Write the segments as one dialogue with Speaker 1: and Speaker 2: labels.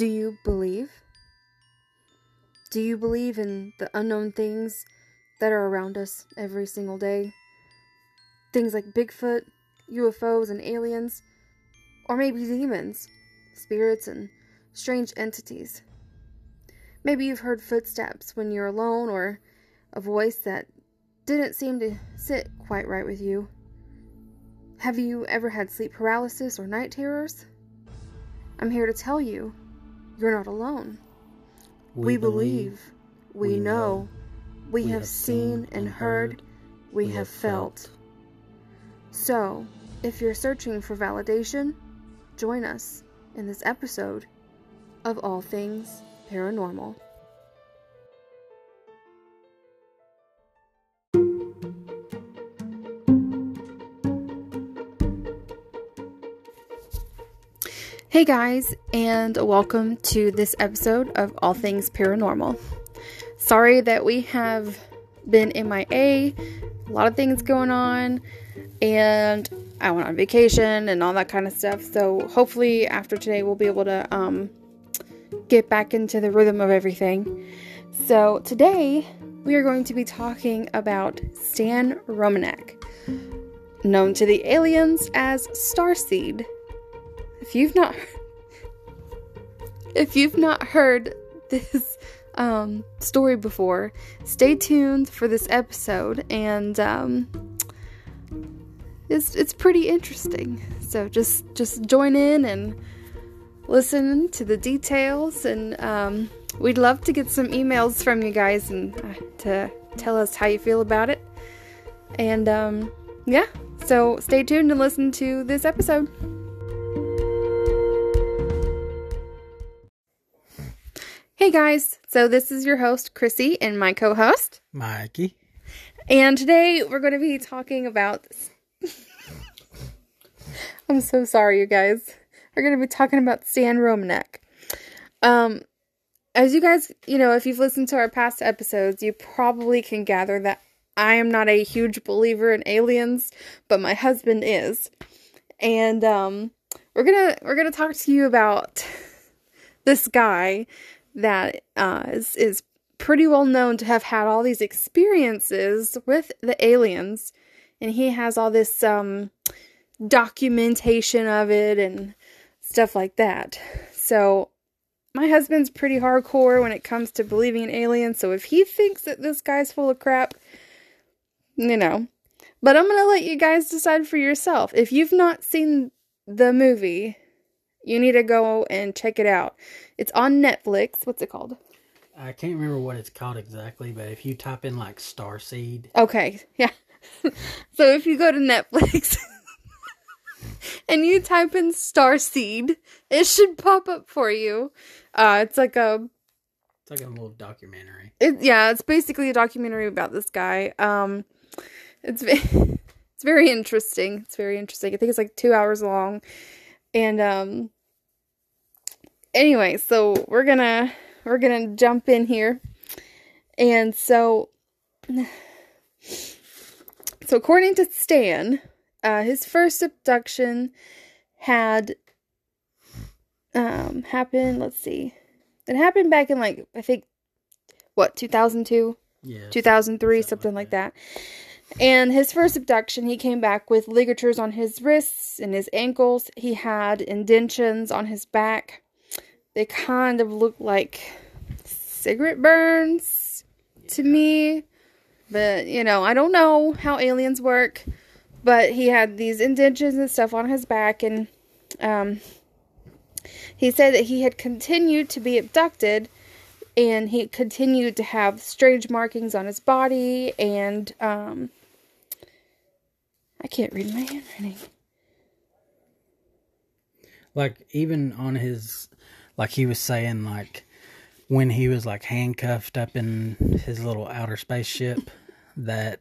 Speaker 1: Do you believe? Do you believe in the unknown things that are around us every single day? Things like Bigfoot, UFOs, and aliens, or maybe demons, spirits, and strange entities. Maybe you've heard footsteps when you're alone, or a voice that didn't seem to sit quite right with you. Have you ever had sleep paralysis or night terrors? I'm here to tell you, you're not alone. We, believe, we, know, we, have seen and heard, we, have felt. So, if you're searching for validation, join us in this episode of All Things Paranormal. Hey guys, and welcome to this episode of All Things Paranormal. Sorry that we have been in MIA, a lot of things going on, and I went on vacation and all that kind of stuff. So hopefully after today we'll be able to um, get back into the rhythm of everything. So today we are going to be talking about Stan Romanek, known to the aliens as Starseed if you've not if you've not heard this um, story before, stay tuned for this episode, and um, it's it's pretty interesting. So just just join in and listen to the details, and um, we'd love to get some emails from you guys and uh, to tell us how you feel about it. And um, yeah, so stay tuned and listen to this episode. Hey guys, so this is your host, Chrissy, and my co host,
Speaker 2: Mikey.
Speaker 1: And today we're going to be talking about. I'm so sorry, you guys. We're going to be talking about Stan Romanek. Um, as you guys, you know, if you've listened to our past episodes, you probably can gather that I am not a huge believer in aliens, but my husband is. And um, we're gonna we're gonna talk to you about this guy that uh, is is pretty well known to have had all these experiences with the aliens, and he has all this um, documentation of it and stuff like that. So my husband's pretty hardcore when it comes to believing in aliens. So if he thinks that this guy's full of crap, you know. But I'm to let you guys decide for yourself. If you've not seen the movie, you need to go and check it out. It's on Netflix. What's it called?
Speaker 2: I can't remember what it's called exactly, but if you type in like Starseed.
Speaker 1: Okay, yeah. so if you go to Netflix and you type in Starseed, it should pop up for you. Uh, it's like a.
Speaker 2: It's like a little documentary.
Speaker 1: It, yeah, it's basically a documentary about this guy. Um, it's it's very interesting. It's very interesting. I think it's like two hours long and um anyway, so we're gonna we're gonna jump in here. And so so according to Stan, uh, his first abduction had um happened, let's see. It happened back in like I think what, 2002?
Speaker 2: Yeah.
Speaker 1: 2003, something, something like that. that. And his first abduction, he came back with ligatures on his wrists and his ankles. He had indentions on his back. They kind of looked like cigarette burns to me. But, you know, I don't know how aliens work. But he had these indentions and stuff on his back. And um, he said that he had continued to be abducted and he continued to have strange markings on his body and um, I can't read my handwriting.
Speaker 2: Like even on his, like he was saying, like when he was like handcuffed up in his little outer spaceship, that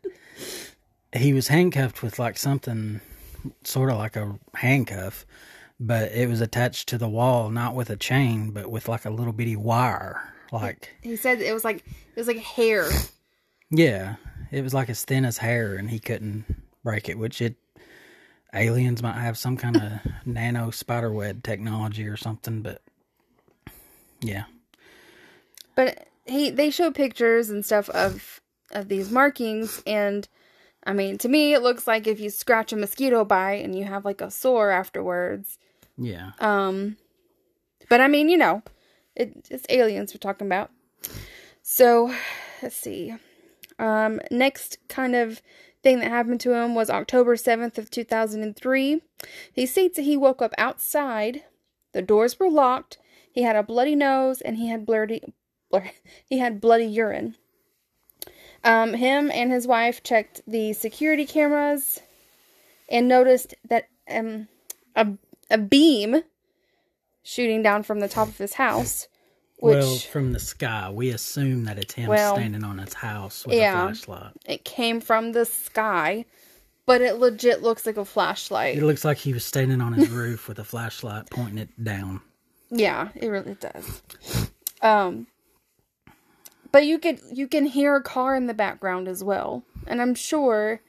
Speaker 2: he was handcuffed with like something sort of like a handcuff, but it was attached to the wall, not with a chain, but with like a little bitty wire. Like
Speaker 1: he said, it was like it was like hair.
Speaker 2: Yeah, it was like as thin as hair, and he couldn't break it, which it aliens might have some kind of nano spider web technology or something, but Yeah.
Speaker 1: But he they show pictures and stuff of of these markings and I mean, to me it looks like if you scratch a mosquito bite and you have like a sore afterwards.
Speaker 2: Yeah.
Speaker 1: Um but I mean, you know, it, it's aliens we're talking about. So, let's see. Um next kind of thing that happened to him was October 7th of 2003. He states that he woke up outside, the doors were locked, he had a bloody nose and he had bloody he had bloody urine. Um, him and his wife checked the security cameras and noticed that um, a, a beam shooting down from the top of his house. Which,
Speaker 2: well, from the sky, we assume that it's him
Speaker 1: Well,
Speaker 2: standing on his house with
Speaker 1: yeah.
Speaker 2: a flashlight.
Speaker 1: it came from the sky, but it legit looks like a flashlight.
Speaker 2: It looks like he was standing on his roof with a flashlight pointing it down.
Speaker 1: Yeah, it really does. Um but you could you can hear a car in the background as well. And I'm sure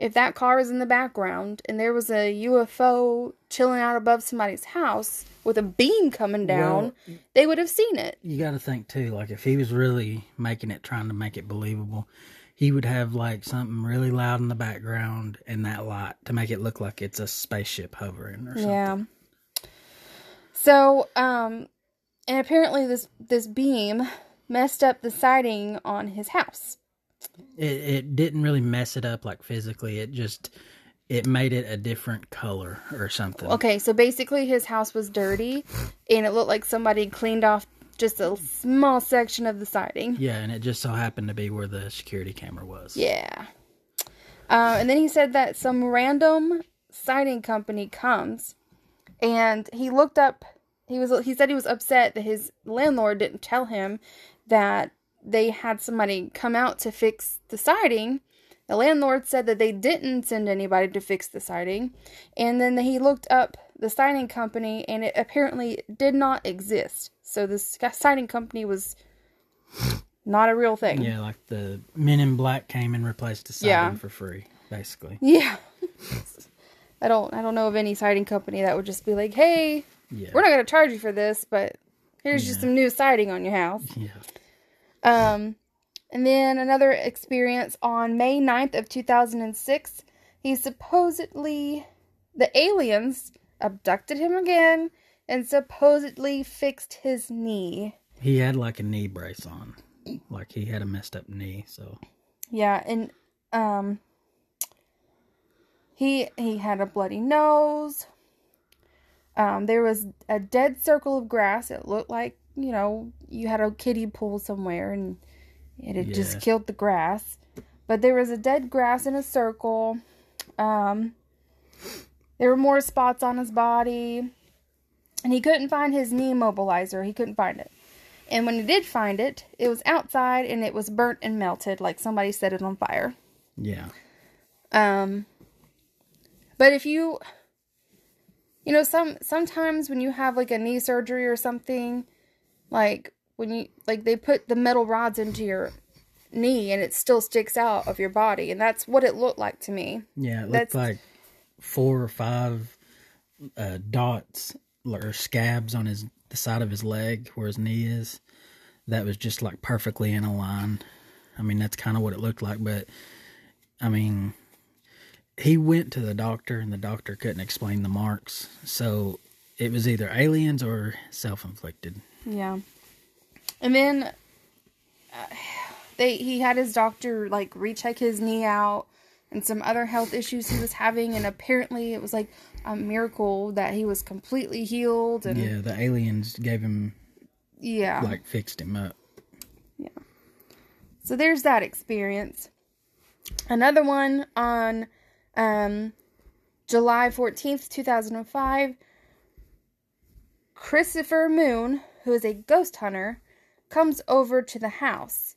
Speaker 1: if that car was in the background and there was a UFO chilling out above somebody's house with a beam coming down, they would have seen it.
Speaker 2: You got to think too, like if he was really making it, trying to make it believable, he would have like something really loud in the background and that light to make it look like it's a spaceship hovering or something.
Speaker 1: Yeah. So, um and apparently this this beam messed up the siding on his house.
Speaker 2: It, it didn't really mess it up like physically. It just it made it a different color or something.
Speaker 1: Okay, so basically his house was dirty and it looked like somebody cleaned off just a small section of the siding.
Speaker 2: Yeah, and it just so happened to be where the security camera was.
Speaker 1: Yeah. Uh, and then he said that some random siding company comes and he looked up he was he said he was upset that his landlord didn't tell him that they had somebody come out to fix the siding. The landlord said that they didn't send anybody to fix the siding. And then he looked up the siding company and it apparently did not exist. So this siding company was not a real thing.
Speaker 2: Yeah, like the Men in Black came and replaced the siding
Speaker 1: Yeah.
Speaker 2: for free, basically.
Speaker 1: Yeah. I don't I don't know of any siding company that would just be like, "Hey,
Speaker 2: Yeah.
Speaker 1: we're not going to charge you for this, but here's just some new siding on your house."
Speaker 2: Yeah.
Speaker 1: Um and then another experience on May 9th of 2006, he supposedly the aliens abducted him again and supposedly fixed his knee.
Speaker 2: He had like a knee brace on. Like he had a messed up knee, so
Speaker 1: Yeah, and um he he had a bloody nose. Um there was a dead circle of grass. It looked like, you know, you had a kiddie pool somewhere and it had just killed the grass. But there was a dead grass in a circle. Um there were more spots on his body. And he couldn't find his knee mobilizer. He couldn't find it. And when he did find it, it was outside and it was burnt and melted like somebody set it on fire.
Speaker 2: yeah.
Speaker 1: Um but if you you know some sometimes when you have like a knee surgery or something like when you like they put the metal rods into your knee and it still sticks out of your body and that's what it looked like to me.
Speaker 2: Yeah, it
Speaker 1: That's-
Speaker 2: like four or five uh, dots or scabs on his the side of his leg where his knee is. That was just like perfectly in a line. I mean, that's kind of what it looked like, but I mean, he went to the doctor and the doctor couldn't explain the marks. So it was either aliens or self-inflicted.
Speaker 1: Yeah. And then uh, they he had his doctor like recheck his knee out and some other health issues he was having and apparently it was like a miracle that he was completely healed and
Speaker 2: Yeah, the aliens gave him
Speaker 1: yeah.
Speaker 2: like fixed him up. Yeah.
Speaker 1: So there's that experience. Another one on um, July 14th, 2005. Christopher Moon, who is a ghost hunter, comes over to the house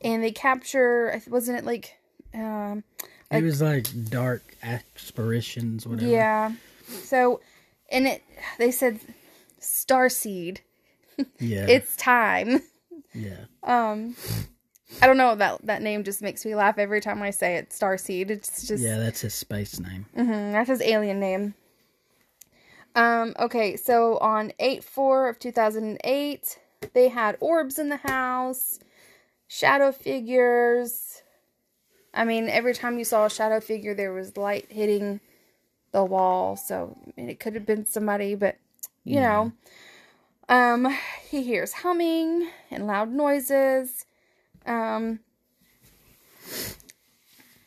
Speaker 1: and they capture, wasn't it like, um,
Speaker 2: It was like dark aspirations, whatever.
Speaker 1: yeah. So, and it, they said starseed.
Speaker 2: yeah,
Speaker 1: It's time.
Speaker 2: yeah.
Speaker 1: Um, I don't know that that name just makes me laugh every time I say it. Starseed. It's just
Speaker 2: Yeah, that's his space name.
Speaker 1: Mhm, that's his alien name. Um. Okay. So on eight four of two thousand and eight, They had orbs in the house, shadow figures. I mean, every time you saw a shadow figure, there was light hitting the wall. So I mean, it could have been somebody, but you
Speaker 2: Yeah.
Speaker 1: know. Um, he hears humming and loud noises. Um,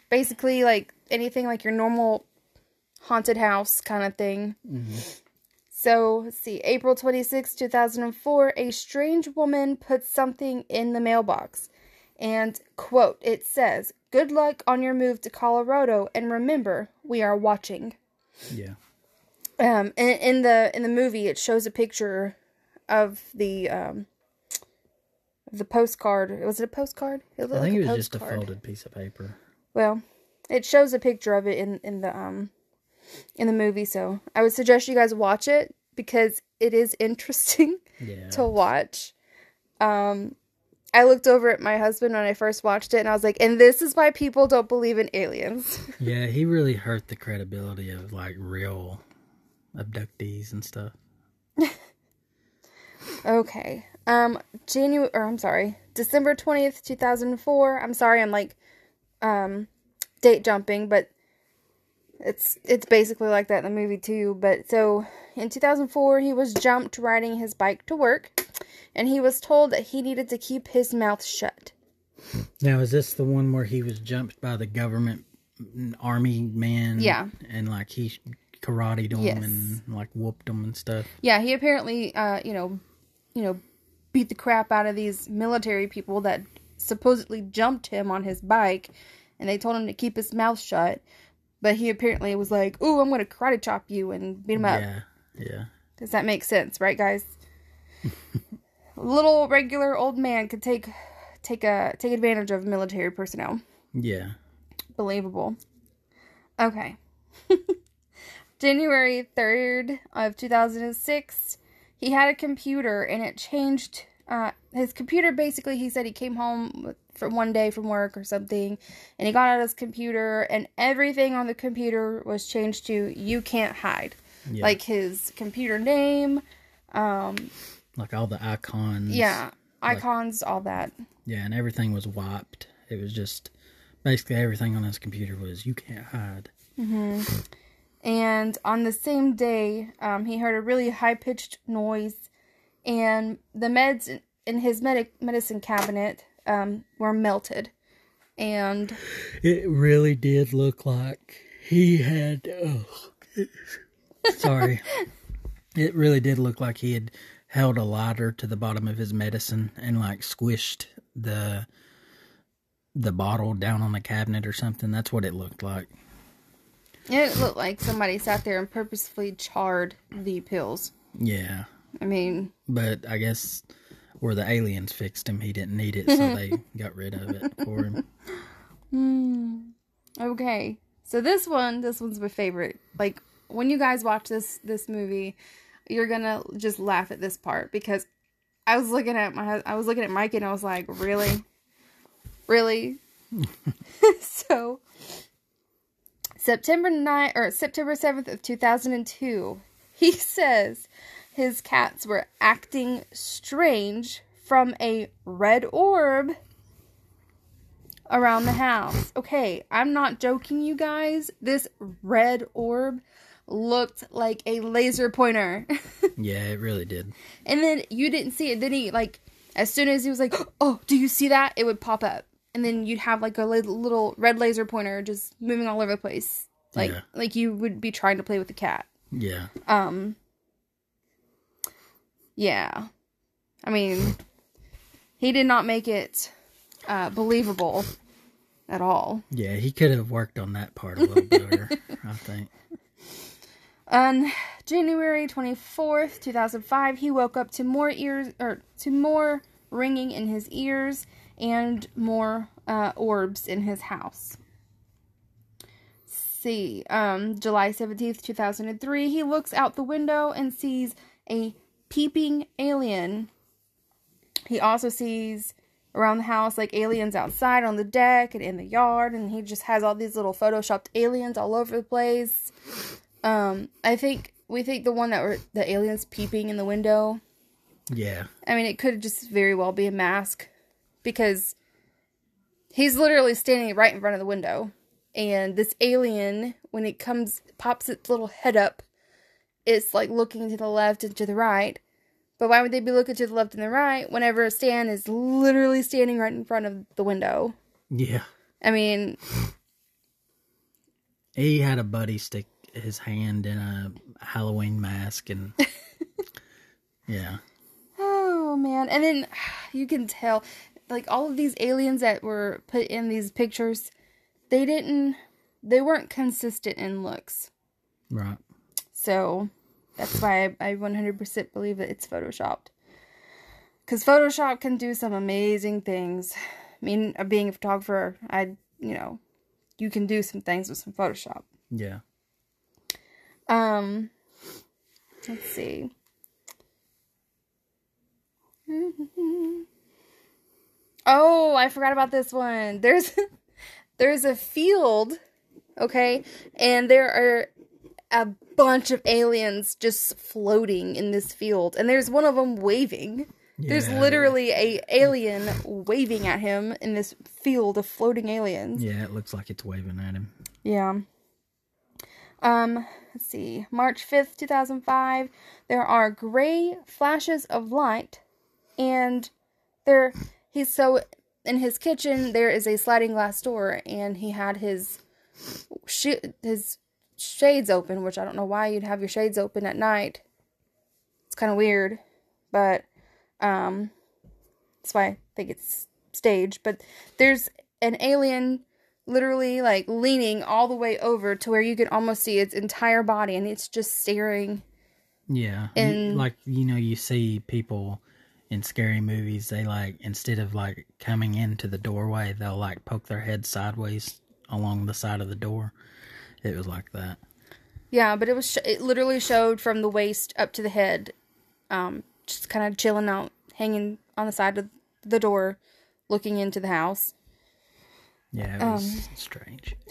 Speaker 1: basically, like anything like your normal haunted house kind of thing. So, let's see, April 26, 2004, a strange woman puts something in the mailbox. And, quote, it says, Good luck on your move to Colorado, and remember, we are watching.
Speaker 2: Yeah.
Speaker 1: Um, in, in the in the movie, it shows a picture of the um the postcard. Was it a postcard? It
Speaker 2: I think
Speaker 1: like
Speaker 2: it was just a folded piece of paper.
Speaker 1: Well, it shows a picture of it in in the um in the movie, so I would suggest you guys watch it because it is interesting
Speaker 2: Yeah.
Speaker 1: to watch. Um I looked over at my husband when I first watched it and I was like, "And this is why people don't believe in aliens."
Speaker 2: Yeah, he really hurt the credibility of like real abductees and stuff.
Speaker 1: Okay. Um January or I'm sorry, December 20th, 2004. I'm sorry I'm like um date jumping, but it's it's basically like that in the movie too. But so in 2004, he was jumped riding his bike to work and he was told that he needed to keep his mouth shut.
Speaker 2: Now, is this the one where he was jumped by the government mm, army man?
Speaker 1: Yeah.
Speaker 2: And like he karate him
Speaker 1: Yes.
Speaker 2: and like whooped him and stuff.
Speaker 1: Yeah, he apparently uh you know, you know, beat the crap out of these military people that supposedly jumped him on his bike and they told him to keep his mouth shut. But he apparently was like, "Ooh, I'm going to karate chop you and beat him up."
Speaker 2: Yeah. Yeah.
Speaker 1: Does that make sense, right, guys? Little regular old man could take take a take advantage of military personnel.
Speaker 2: Yeah.
Speaker 1: Believable. Okay. January 3rd of 2006, he had a computer and it changed uh his computer basically he said he came home for one day from work or something and he got out his computer and everything on the computer was changed to you can't hide.
Speaker 2: Yeah.
Speaker 1: Like his computer name, um
Speaker 2: Like all the icons.
Speaker 1: yeah, icons, all that.
Speaker 2: Yeah, and everything was wiped. It was just basically everything on his computer was you can't hide.
Speaker 1: And on the same day, um, he heard a really high pitched noise, and the meds in his medic- medicine cabinet um, were melted. And
Speaker 2: It really did look like he had. Oh, sorry. It really did look like he had held a lighter to the bottom of his medicine and like squished the the bottle down on the cabinet or something. That's what it looked like.
Speaker 1: it looked like somebody sat there and purposefully charred the pills.
Speaker 2: Yeah,
Speaker 1: I mean,
Speaker 2: but I guess where the aliens fixed him, he didn't need it, so they got rid of it for him. Hmm.
Speaker 1: okay. So this one, this one's my favorite. Like when you guys watch this this movie, you're gonna just laugh at this part because I was looking at my I was looking at Mike and I was like, really, really. so September 9 or September 7th of 2002, he says his cats were acting strange from a red orb around the house. Okay, I'm not joking, you guys. This red orb looked like a laser pointer.
Speaker 2: Yeah, it really did.
Speaker 1: and then you didn't see it. Then he, like, as soon as he was like, oh, do you see that? It would pop up. And then you'd have, like, a little red laser pointer just moving all over the place. Like,
Speaker 2: Yeah.
Speaker 1: like you would be trying to play with the cat.
Speaker 2: Yeah,
Speaker 1: Um, yeah. I mean, he did not make it uh, believable at all.
Speaker 2: yeah, he could have worked on that part a little better. I think.
Speaker 1: On January 24th, 2005, he woke up to more ears or to more ringing in his ears and more uh, orbs in his house. See, um, July 17th, 2003, he looks out the window and sees a peeping alien. He also sees around the house like aliens outside on the deck and in the yard, and he just has all these little photoshopped aliens all over the place. Um, I think we think the one that were the aliens peeping in the window
Speaker 2: Yeah.
Speaker 1: I mean, it could just very well be a mask because he's literally standing right in front of the window. And this alien, when it comes, pops its little head up, it's like looking to the left and to the right. But why would they be looking to the left and the right whenever Stan is literally standing right in front of the window?
Speaker 2: Yeah.
Speaker 1: I mean,
Speaker 2: He had a buddy stick his hand in a Halloween mask and yeah.
Speaker 1: oh man. And then you can tell, like, all of these aliens that were put in these pictures, they didn't, they weren't consistent in looks.
Speaker 2: Right.
Speaker 1: So that's why I, I 100% believe that it's photoshopped. Because Photoshop can do some amazing things. I mean, uh, being a photographer, I, you know, you can do some things with some Photoshop.
Speaker 2: Yeah.
Speaker 1: Um, let's see. Oh, I forgot about this one. There's there's a field, okay? And there are a bunch of aliens just floating in this field and there's one of them waving. There's literally a alien waving at him in this field of floating aliens.
Speaker 2: Yeah, it looks like it's waving at him.
Speaker 1: Yeah. Um, let's see. March 5th, 2005. There are gray flashes of light and there he's so in his kitchen there is a sliding glass door and he had his sh- his shades open, which I don't know why you'd have your shades open at night. It's kind of weird, but um that's why I think it's staged, but there's an alien literally like leaning all the way over to where you can almost see its entire body and it's just staring
Speaker 2: Yeah.
Speaker 1: And-
Speaker 2: like you know, you see people in scary movies, they like instead of like coming into the doorway, they'll like poke their head sideways along the side of the door. It was like that.
Speaker 1: yeah but it was sh- it literally showed from the waist up to the head um just kind of chilling out hanging on the side of the door looking into the house
Speaker 2: Yeah, it was strange.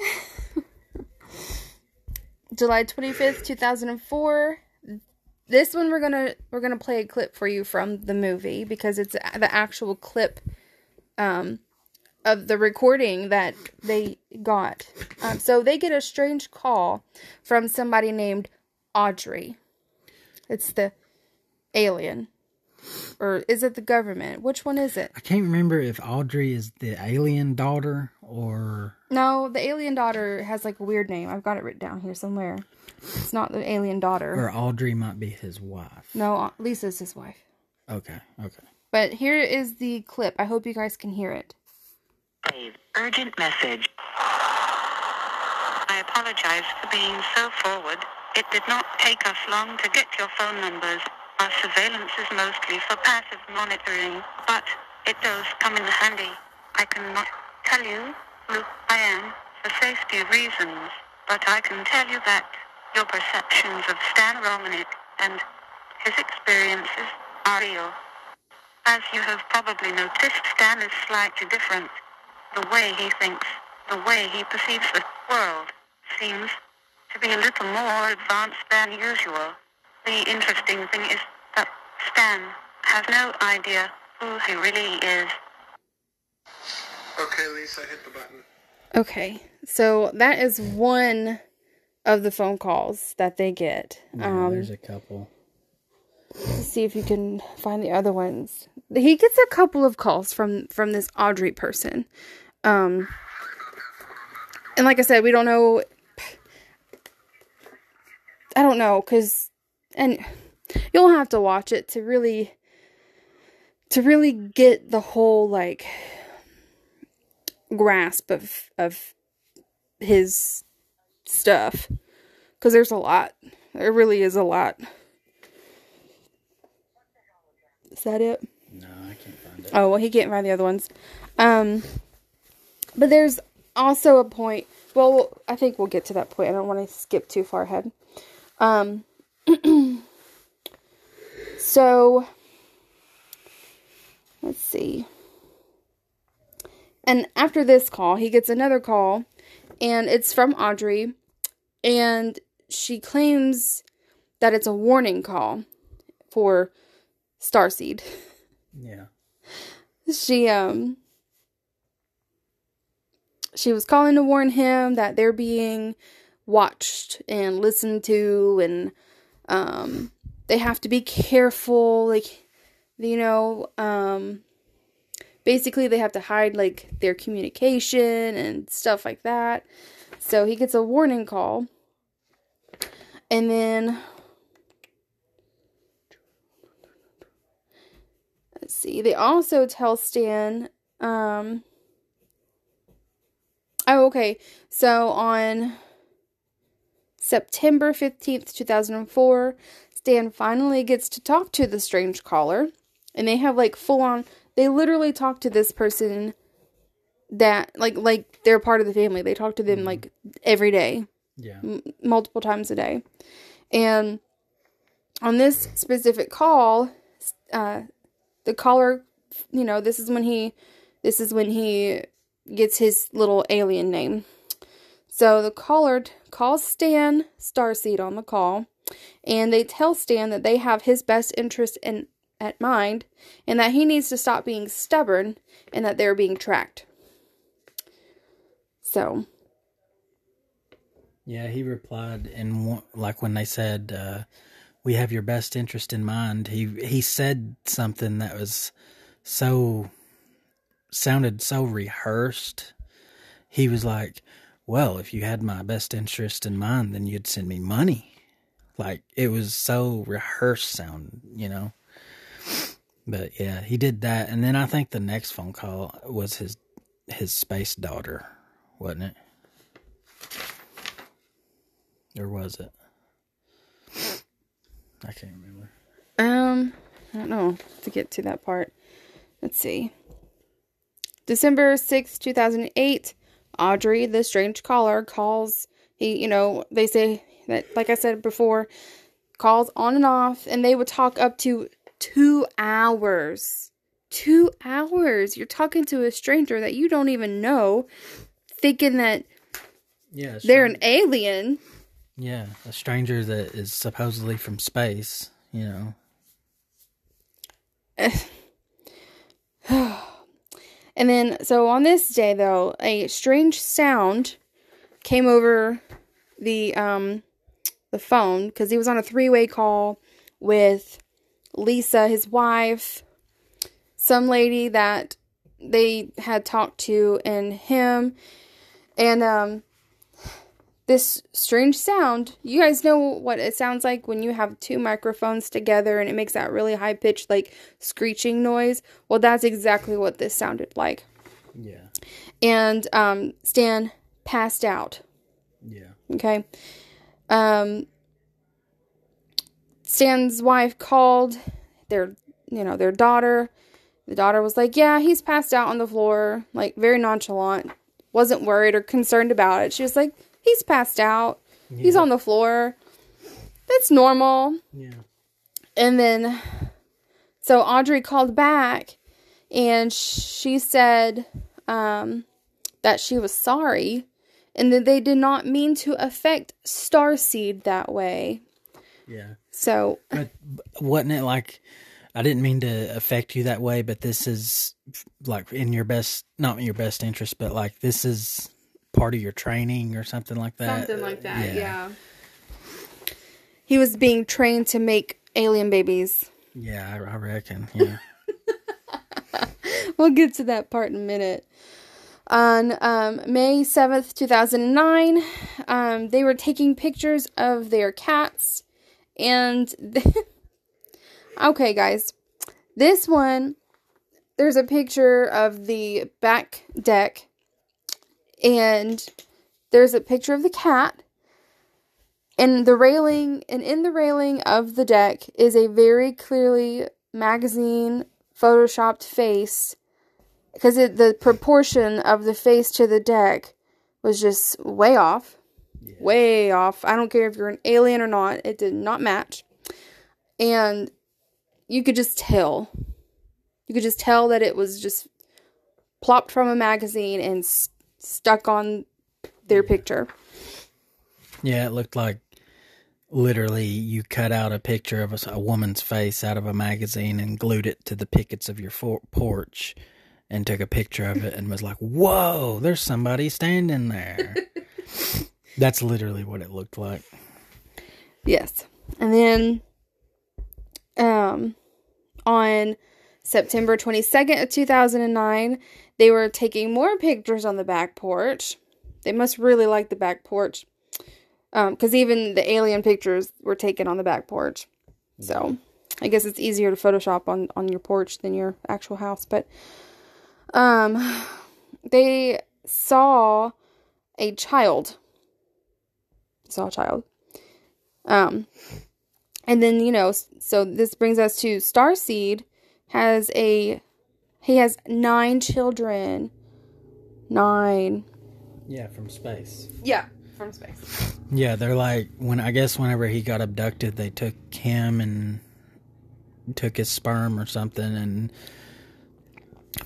Speaker 1: July 25th, 2004. This one we're going to we're going to play a clip for you from the movie because it's the actual clip um of the recording that they got. Um, so they get a strange call from somebody named Audrey. It's the alien. Or is it the government? Which one is it?
Speaker 2: I can't remember if Audrey is the alien daughter or
Speaker 1: No, the alien daughter has like a weird name. I've got it written down here somewhere. It's not the alien daughter.
Speaker 2: or Audrey might be his wife.
Speaker 1: No, Lisa's his wife.
Speaker 2: Okay, okay.
Speaker 1: But here is the clip. I hope you guys can hear it.
Speaker 3: Save urgent message. I apologize for being so forward. It did not take us long to get your phone numbers. Our surveillance is mostly for passive monitoring, but it does come in handy. I cannot tell you who I am for safety reasons, but I can tell you that your perceptions of Stan Romanek and his experiences are real. As you have probably noticed, Stan is slightly different. The way he thinks, the way he perceives the world, seems to be a little more advanced than usual. The interesting thing is that Stan has no idea who he really is.
Speaker 4: Okay, Lisa, hit the button.
Speaker 1: Okay, so that is one of the phone calls that they get.
Speaker 2: Yeah,
Speaker 1: Um,
Speaker 2: there's a couple.
Speaker 1: Let's see if you can find the other ones. He gets a couple of calls from from this Audrey person. Um, and like I said, we don't know. I don't know because, and you'll have to watch it to really, to really get the whole like grasp of of his stuff because there's a lot. There really is a lot. Is that it?
Speaker 2: No, I can't find it.
Speaker 1: Oh well, he can't find the other ones. Um, but there's also a point. Well, I think we'll get to that point. I don't want to skip too far ahead. Um, so let's see. And after this call, he gets another call, and it's from Audrey, and she claims that it's a warning call for Starseed.
Speaker 2: Yeah.
Speaker 1: She um she was calling to warn him that they're being watched and listened to and um they have to be careful like you know um basically they have to hide like their communication and stuff like that so he gets a warning call and then let's see. They also tell stan um oh okay. So on september 15th 2004 stan finally gets to talk to the strange caller and they have like full on they literally talk to this person that like like they're part of the family. They talk to them like every day.
Speaker 2: Yeah.
Speaker 1: m- multiple times a day. And on this specific call, uh, the caller, you know, this is when he, this is when he gets his little alien name. So the caller calls Stan Starseed on the call, and they tell Stan that they have his best interest in at mind, and that he needs to stop being stubborn, and that they're being tracked. So
Speaker 2: Yeah, he replied one, like when they said, uh, "We have your best interest in mind." He he said something that was so sounded so rehearsed. He was like, "Well, if you had my best interest in mind, then you'd send me money." Like it was so rehearsed sound, you know. But yeah, he did that, and then I think the next phone call was his his space daughter, wasn't it? Or was it? I can't remember.
Speaker 1: Um, I don't know to get to that part. Let's see. December 6th, 2008, Audrey, the strange caller, calls. He, you know, they say that, like I said before, calls on and off, and they would talk up to two hours. Two hours. You're talking to a stranger that you don't even know, thinking that
Speaker 2: Yeah,
Speaker 1: they're an alien.
Speaker 2: Yeah, a stranger that is supposedly from space. You know,
Speaker 1: And then, so on this day, though, a strange sound came over the um the phone because he was on a three way call with Lisa, his wife, some lady that they had talked to, and him, and um this strange sound. You guys know what it sounds like when you have two microphones together and it makes that really high pitched, like screeching noise. Well, that's exactly what this sounded like.
Speaker 2: yeah,
Speaker 1: And um, Stan passed out.
Speaker 2: yeah,
Speaker 1: Okay. Um, Stan's wife called their, you know, their daughter. The daughter was like, "Yeah, he's passed out on the floor, like very nonchalant. Wasn't worried or concerned about it. She was like, "He's passed out. He's on the floor. That's normal."
Speaker 2: yeah,
Speaker 1: And then, so Audrey called back and she said um, that she was sorry and that they did not mean to affect Starseed that way.
Speaker 2: yeah.
Speaker 1: So,
Speaker 2: But wasn't it like? I didn't mean to affect you that way, but this is like in your best, not in your best interest, but like this is part of your training or something like that. Something like that, yeah. yeah.
Speaker 1: He was being trained to make alien babies.
Speaker 2: Yeah, I, I reckon. Yeah.
Speaker 1: We'll get to that part in a minute. On um, May 7th, 2009, um, they were taking pictures of their cats. And, okay, guys, this one, there's a picture of the back deck. And there's a picture of the cat. And the railing, and in the railing of the deck is a very clearly magazine photoshopped face because the proportion of the face to the deck was just way off. Way off. I don't care if you're an alien or not, it did not match. And you could just tell. You could just tell that it was just plopped from a magazine and s- stuck on their picture.
Speaker 2: Yeah, it looked like literally you cut out a picture of a woman's face out of a magazine and glued it to the pickets of your for- porch and took a picture of it and was like, "Whoa, there's somebody standing there." That's literally what it looked like.
Speaker 1: Yes. And then um on September 22nd of 2009, they were taking more pictures on the back porch. They must really like the back porch. Um cuz even the alien pictures were taken on the back porch. So, I guess it's easier to photoshop on on your porch than your actual house, but um they saw a child. Saw a child. Um, and then you know, so this brings us to Starseed has a he has nine children. Nine.
Speaker 2: Yeah, from space.
Speaker 1: Yeah, from space.
Speaker 2: Yeah, they're like when I guess whenever he got abducted, they took him and took his sperm or something and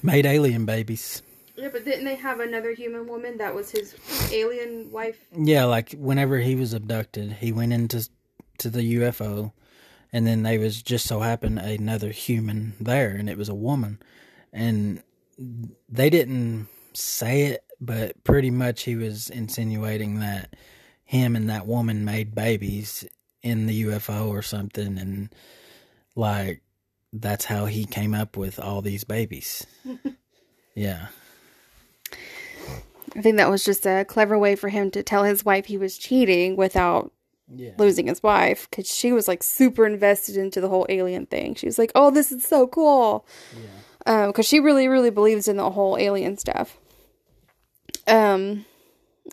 Speaker 2: made alien babies.
Speaker 1: Yeah, but didn't they have another human woman that was his alien wife?
Speaker 2: Yeah, like whenever he was abducted, he went into to the UFO, and then they was just so happened another human there, and it was a woman, and they didn't say it, but pretty much he was insinuating that him and that woman made babies in the UFO or something, and like that's how he came up with all these babies. yeah.
Speaker 1: I think that was just a clever way for him to tell his wife he was cheating without
Speaker 2: Yeah.
Speaker 1: losing his wife because she was like super invested into the whole alien thing. She was like, "Oh, this is so cool," because she really, really believes in the whole alien stuff. Um,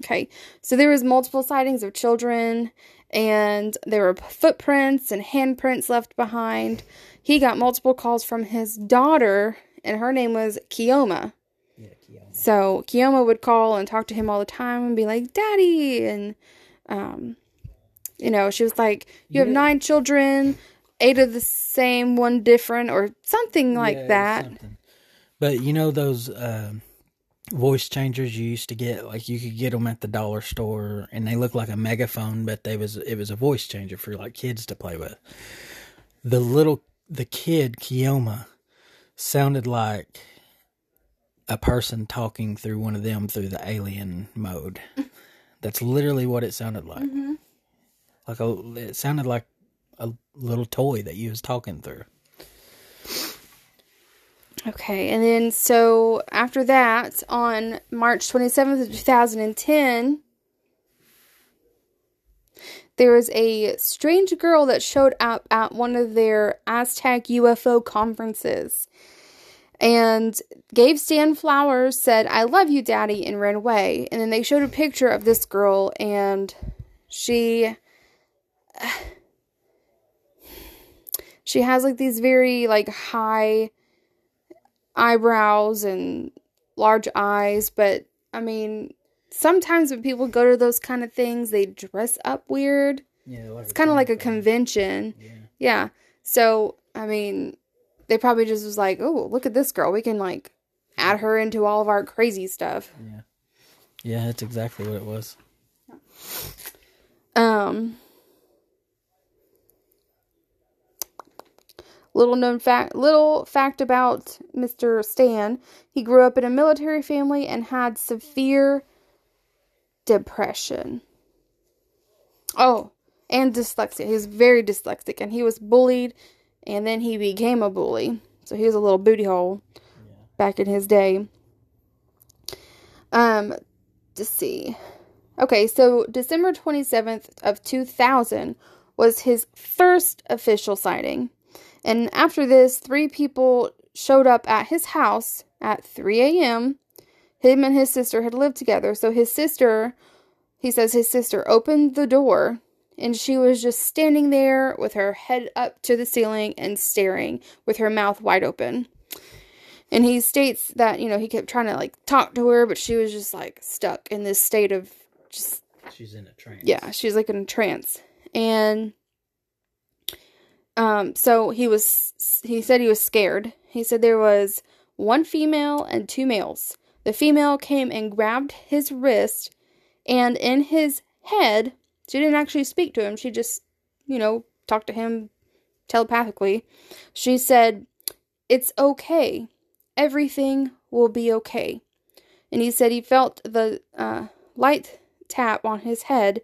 Speaker 1: okay, so there was multiple sightings of children, and there were footprints and handprints left behind. He got multiple calls from his daughter, and her name was Kioma. Yeah, Kioma. So Kioma would call and talk to him all the time and be like, "Daddy," and um, you know, she was like, "You have nine children, eight of the same, one different, or something like
Speaker 2: Yeah,
Speaker 1: that."
Speaker 2: something. But you know those um voice changers you used to get, like you could get them at the dollar store, and they look like a megaphone, but they was it was a voice changer for like kids to play with. The little the kid Kioma sounded like a person talking through one of them through the alien mode. That's literally what it sounded like. Like a, it sounded like little toy that you was talking through.
Speaker 1: Okay, and then so after that, on March 27th of 2010, there was a strange girl that showed up at one of their Aztec UFO conferences and gave Stan flowers, said, I love you, Daddy, and ran away. And then they showed a picture of this girl, and she. She has like these very like high eyebrows and large eyes, but I mean, sometimes when people go to those kind of things, they dress up weird.
Speaker 2: Yeah,
Speaker 1: It's kind of like a convention.
Speaker 2: Yeah.
Speaker 1: Yeah. So, I mean, they probably just was like, "Oh, look at this girl. We can like add her into all of our crazy stuff."
Speaker 2: Yeah. Yeah, that's exactly what it was.
Speaker 1: Um Little known fact little fact about Mr. Stan, he grew up in a military family and had severe depression. Oh, and dyslexia. He was very dyslexic and he was bullied and then he became a bully. So he was a little booty hole back in his day. Um to see. Okay, so December 27th of 2000 was his first official sighting. And after this, three people showed up at his house at 3 a.m. Him and his sister had lived together. So his sister, he says his sister opened the door and she was just standing there with her head up to the ceiling and staring with her mouth wide open. And he states that, you know, he kept trying to like talk to her, but she was just like stuck in this state of just
Speaker 2: She's in a trance.
Speaker 1: yeah, she's like in a trance. And um so he was he said he was scared. He said there was one female and two males. The female came and grabbed his wrist and in his head, she didn't actually speak to him. She just you know, talked to him telepathically. She said, It's okay. Everything will be okay. And he said he felt the uh, light tap on his head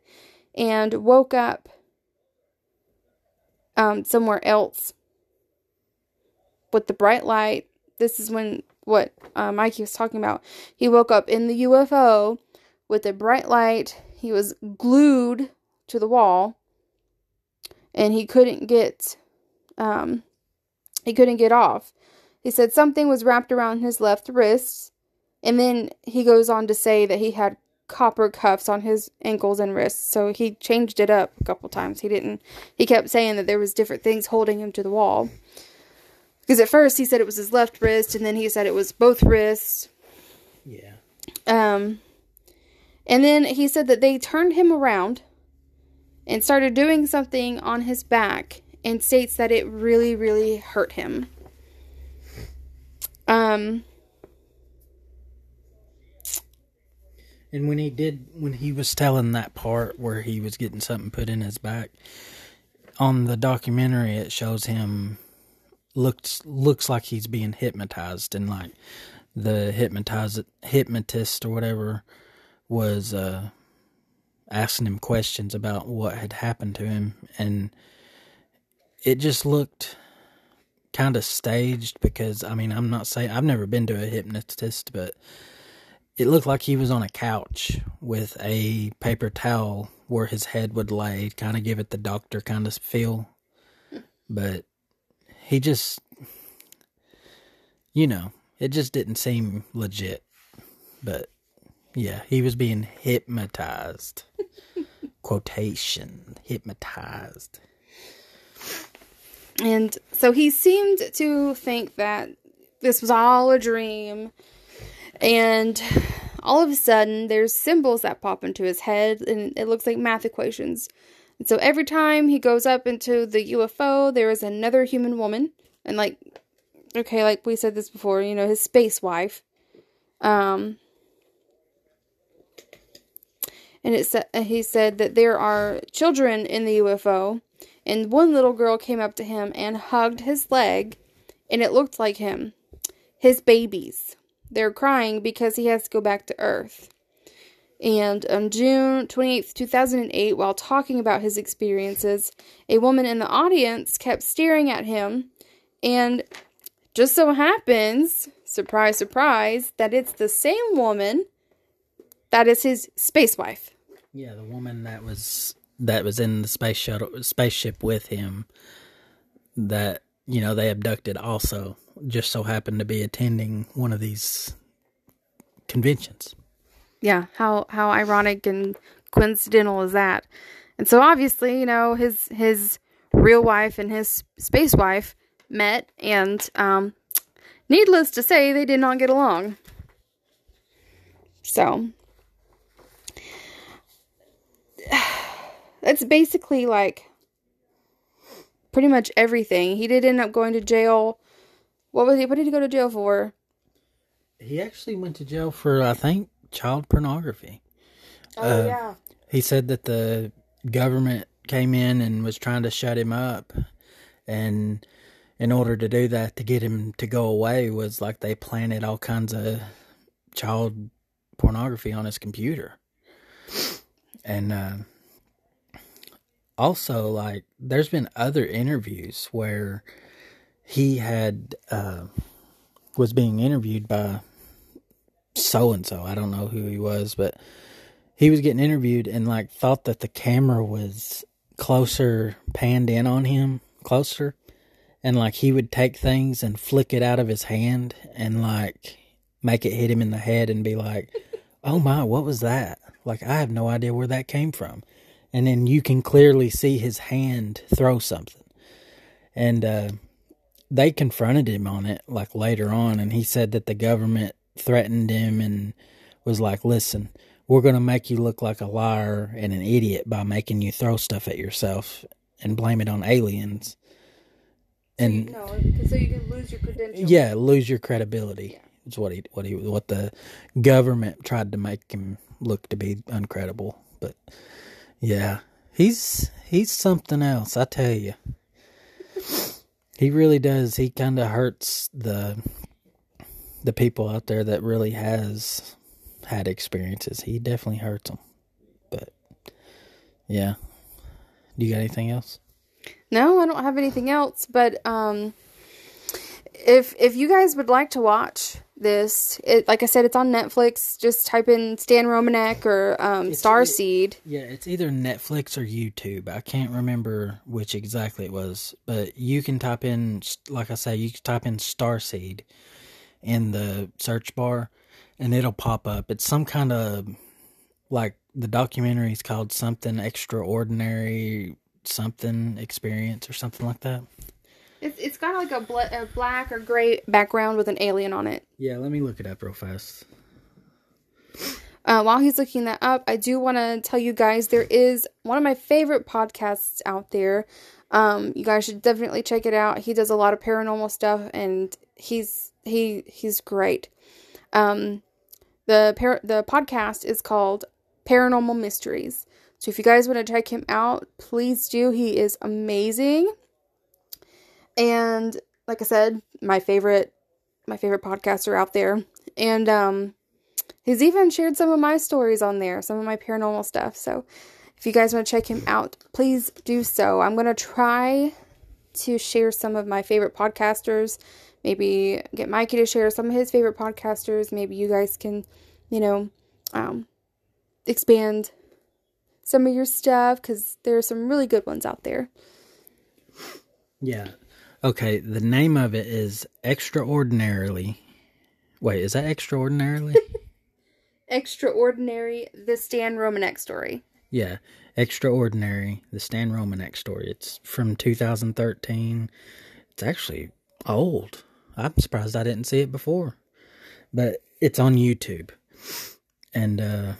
Speaker 1: and woke up um, somewhere else with the bright light. This is when what uh, Mikey was talking about. He woke up in the UFO with a bright light. He was glued to the wall, and he couldn't get um, he couldn't get off. He said something was wrapped around his left wrist, and then he goes on to say that he had copper cuffs on his ankles and wrists. So he changed it up a couple times. He didn't. He kept saying that there was different things holding him to the wall. Because at first he said it was his left wrist, and then he said it was both wrists.
Speaker 2: Yeah.
Speaker 1: Um, and then he said that they turned him around and started doing something on his back, and states that it really, really hurt him. Um,
Speaker 2: And when he did, when he was telling that part where he was getting something put in his back, on the documentary it shows him looks looks like he's being hypnotized, and like the hypnotize hypnotist or whatever was uh, asking him questions about what had happened to him, and it just looked kind of staged because I mean I'm not saying I've never been to a hypnotist, but it looked like he was on a couch with a paper towel where his head would lay, kind of give it the doctor kind of feel. But he just, you know, it just didn't seem legit. But yeah, he was being hypnotized. Quotation hypnotized.
Speaker 1: and so he seemed to think that this was all a dream. And all of a sudden, there's symbols that pop into his head, and it looks like math equations. And so every time he goes up into the UFO, there is another human woman. And, like, okay, like we said this before, you know, his space wife. Um, and it sa- he said that there are children in the UFO, and one little girl came up to him and hugged his leg, and it looked like him. His babies. They're crying because he has to go back to Earth. And on June 28th, 2008, while talking about his experiences, a woman in the audience kept staring at him, and just so happens, surprise, surprise, that it's the same woman that is his space wife.
Speaker 2: Yeah, the woman that was that was in the space shuttle spaceship with him that you know they abducted also just so happened to be attending one of these conventions.
Speaker 1: Yeah, how how ironic and coincidental is that? And so obviously, you know, his his real wife and his space wife met and um needless to say they did not get along. So that's basically like pretty much everything. He did end up going to jail. What was he what did he go to jail for?
Speaker 2: He actually went to jail for I think child pornography.
Speaker 1: Oh
Speaker 2: Uh,
Speaker 1: yeah.
Speaker 2: He said that the government came in and was trying to shut him up and in order to do that to get him to go away was like they planted all kinds of child pornography on his computer. And uh also like there's been other interviews where he had uh was being interviewed by so and so. I don't know who he was, but he was getting interviewed and like thought that the camera was closer panned in on him, closer. And like he would take things and flick it out of his hand and like make it hit him in the head and be like, "Oh my, what was that?" Like I have no idea where that came from. And then you can clearly see his hand throw something. And uh they confronted him on it like later on and he said that the government threatened him and was like listen we're going to make you look like a liar and an idiot by making you throw stuff at yourself and blame it on aliens and
Speaker 1: no, so you can lose your credentials.
Speaker 2: yeah lose your credibility is what he what he what the government tried to make him look to be uncredible but yeah He's he's something else, I tell you. He really does. He kind of hurts the the people out there that really has had experiences. He definitely hurts them. But yeah. Do you got anything else?
Speaker 1: No, I don't have anything else, but um if if you guys would like to watch this, it like I said it's on Netflix, just type in Stan Romanek or um
Speaker 2: It's-
Speaker 1: Starseed.
Speaker 2: Yeah, it's either Netflix or YouTube. I can't remember which exactly it was, but you can type in, like I say, you can type in Starseed in the search bar, and it'll pop up. It's some kind of like the documentary is called something extraordinary, something experience or something like that.
Speaker 1: It's it's got like a, bla- a black or gray background with an alien on it.
Speaker 2: Yeah, let me look it up real fast.
Speaker 1: Uh, while he's looking that up, I do want to tell you guys there is one of my favorite podcasts out there. Um, you guys should definitely check it out. He does a lot of paranormal stuff, and he's he he's great. Um, the par- the podcast is called Paranormal Mysteries. So if you guys want to check him out, please do. He is amazing. And like I said, my favorite my favorite podcaster out there. And um He's even shared some of my stories on there, some of my paranormal stuff. So if you guys want to check him out, please do so. I'm going to try to share some of my favorite podcasters. Maybe get Mikey to share some of his favorite podcasters. Maybe you guys can, you know, um, expand some of your stuff because there are some really good ones out there.
Speaker 2: Yeah. Okay, the name of it is Extraordinarily. Wait, is that Extraordinarily?
Speaker 1: Extraordinary, the Stan Romanek story.
Speaker 2: Yeah, Extraordinary, the Stan Romanek story. It's from 2013. It's actually old. I'm surprised I didn't see it before. But it's on YouTube. And uh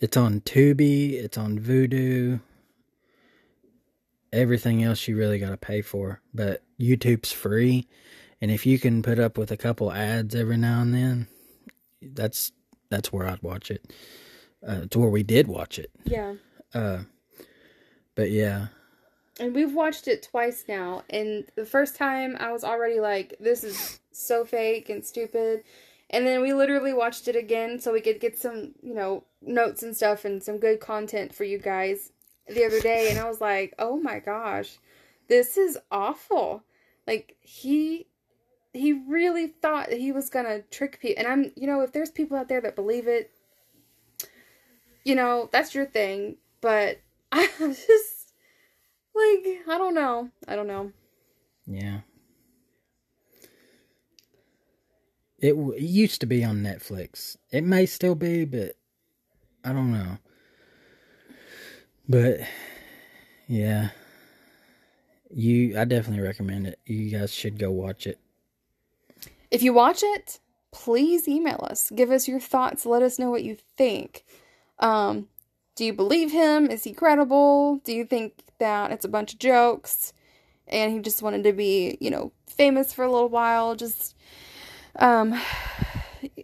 Speaker 2: it's on Tubi, it's on Vudu. Everything else you really got to pay for, but YouTube's free. And if you can put up with a couple ads every now and then, that's that's where I'd watch it. Uh, it's where we did watch it.
Speaker 1: Yeah.
Speaker 2: Uh, but yeah,
Speaker 1: And we've watched it twice now. And the first time I was already like, this is so fake and stupid. And then we literally watched it again so we could get some, you know, notes and stuff and some good content for you guys the other day. And I was like, oh my gosh, this is awful. Like, he. He really thought he was gonna trick people, and I'm, you know, if there's people out there that believe it, you know, that's your thing. But I just, like, I don't know. I don't know.
Speaker 2: yeah. It, w- it used to be on Netflix. It may still be, but I don't know. But yeah, you, I definitely recommend it. You guys should go watch it.
Speaker 1: If you watch it, please email us. Give us your thoughts. Let us know what you think. Um, do you believe him? Is he credible? Do you think that it's a bunch of jokes and he just wanted to be, you know, famous for a little while? Just um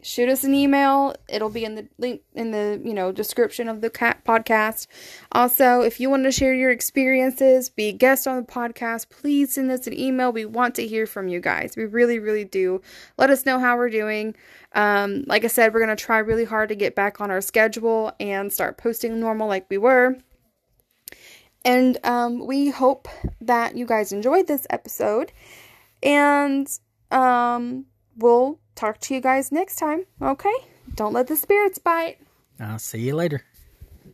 Speaker 1: shoot us an email. It'll be in the link in the, you know, description of the podcast. Also, if you want to share your experiences, be a guest on the podcast, please send us an email. We want to hear from you guys. We really, really do. Let us know how we're doing. Um, like I said, we're going to try really hard to get back on our schedule and start posting normal like we were. And um, we hope that you guys enjoyed this episode. And um, we'll talk to you guys next time. Okay? Don't let the spirits bite.
Speaker 2: I'll see you later.